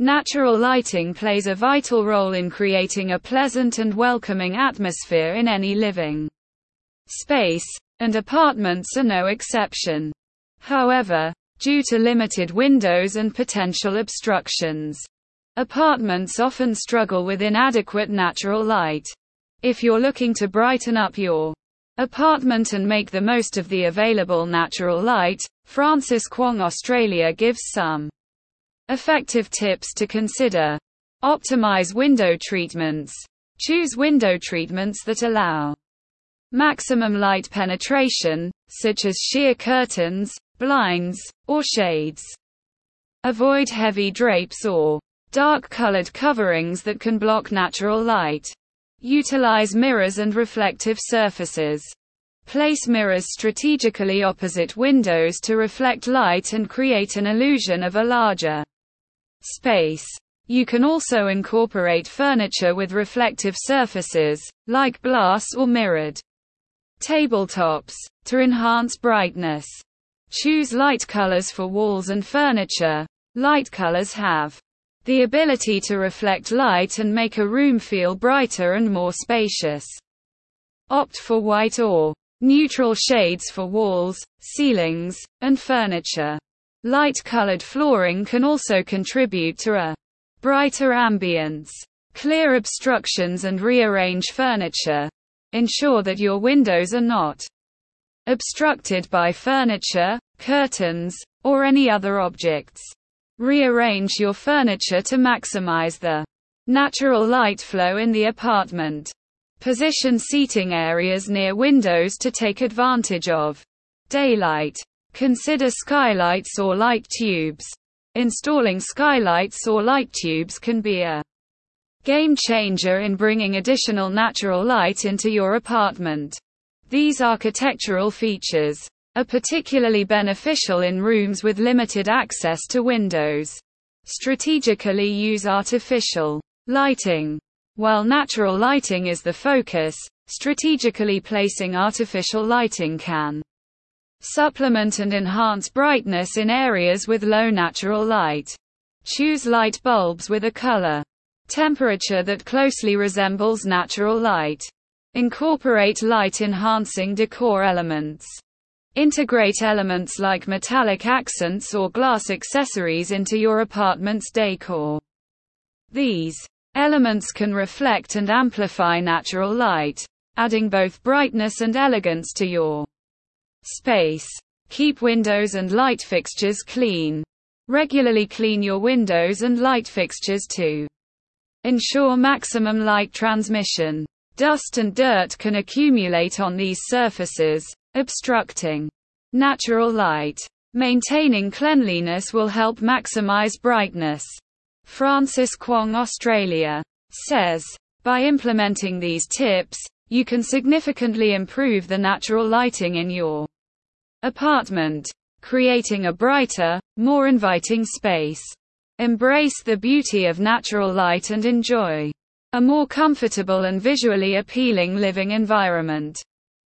Natural lighting plays a vital role in creating a pleasant and welcoming atmosphere in any living space, and apartments are no exception. However, due to limited windows and potential obstructions, apartments often struggle with inadequate natural light. If you're looking to brighten up your apartment and make the most of the available natural light, Francis Kwong Australia gives some Effective tips to consider. Optimize window treatments. Choose window treatments that allow maximum light penetration, such as sheer curtains, blinds, or shades. Avoid heavy drapes or dark colored coverings that can block natural light. Utilize mirrors and reflective surfaces. Place mirrors strategically opposite windows to reflect light and create an illusion of a larger space. You can also incorporate furniture with reflective surfaces, like glass or mirrored tabletops, to enhance brightness. Choose light colors for walls and furniture. Light colors have the ability to reflect light and make a room feel brighter and more spacious. Opt for white or neutral shades for walls, ceilings, and furniture. Light-colored flooring can also contribute to a brighter ambience. Clear obstructions and rearrange furniture. Ensure that your windows are not obstructed by furniture, curtains, or any other objects. Rearrange your furniture to maximize the natural light flow in the apartment. Position seating areas near windows to take advantage of daylight. Consider skylights or light tubes. Installing skylights or light tubes can be a game changer in bringing additional natural light into your apartment. These architectural features are particularly beneficial in rooms with limited access to windows. Strategically use artificial lighting. While natural lighting is the focus, strategically placing artificial lighting can Supplement and enhance brightness in areas with low natural light. Choose light bulbs with a color temperature that closely resembles natural light. Incorporate light enhancing decor elements. Integrate elements like metallic accents or glass accessories into your apartment's decor. These elements can reflect and amplify natural light, adding both brightness and elegance to your Space. Keep windows and light fixtures clean. Regularly clean your windows and light fixtures to ensure maximum light transmission. Dust and dirt can accumulate on these surfaces, obstructing natural light. Maintaining cleanliness will help maximize brightness. Francis Kwong Australia says, by implementing these tips, you can significantly improve the natural lighting in your apartment, creating a brighter, more inviting space. Embrace the beauty of natural light and enjoy a more comfortable and visually appealing living environment.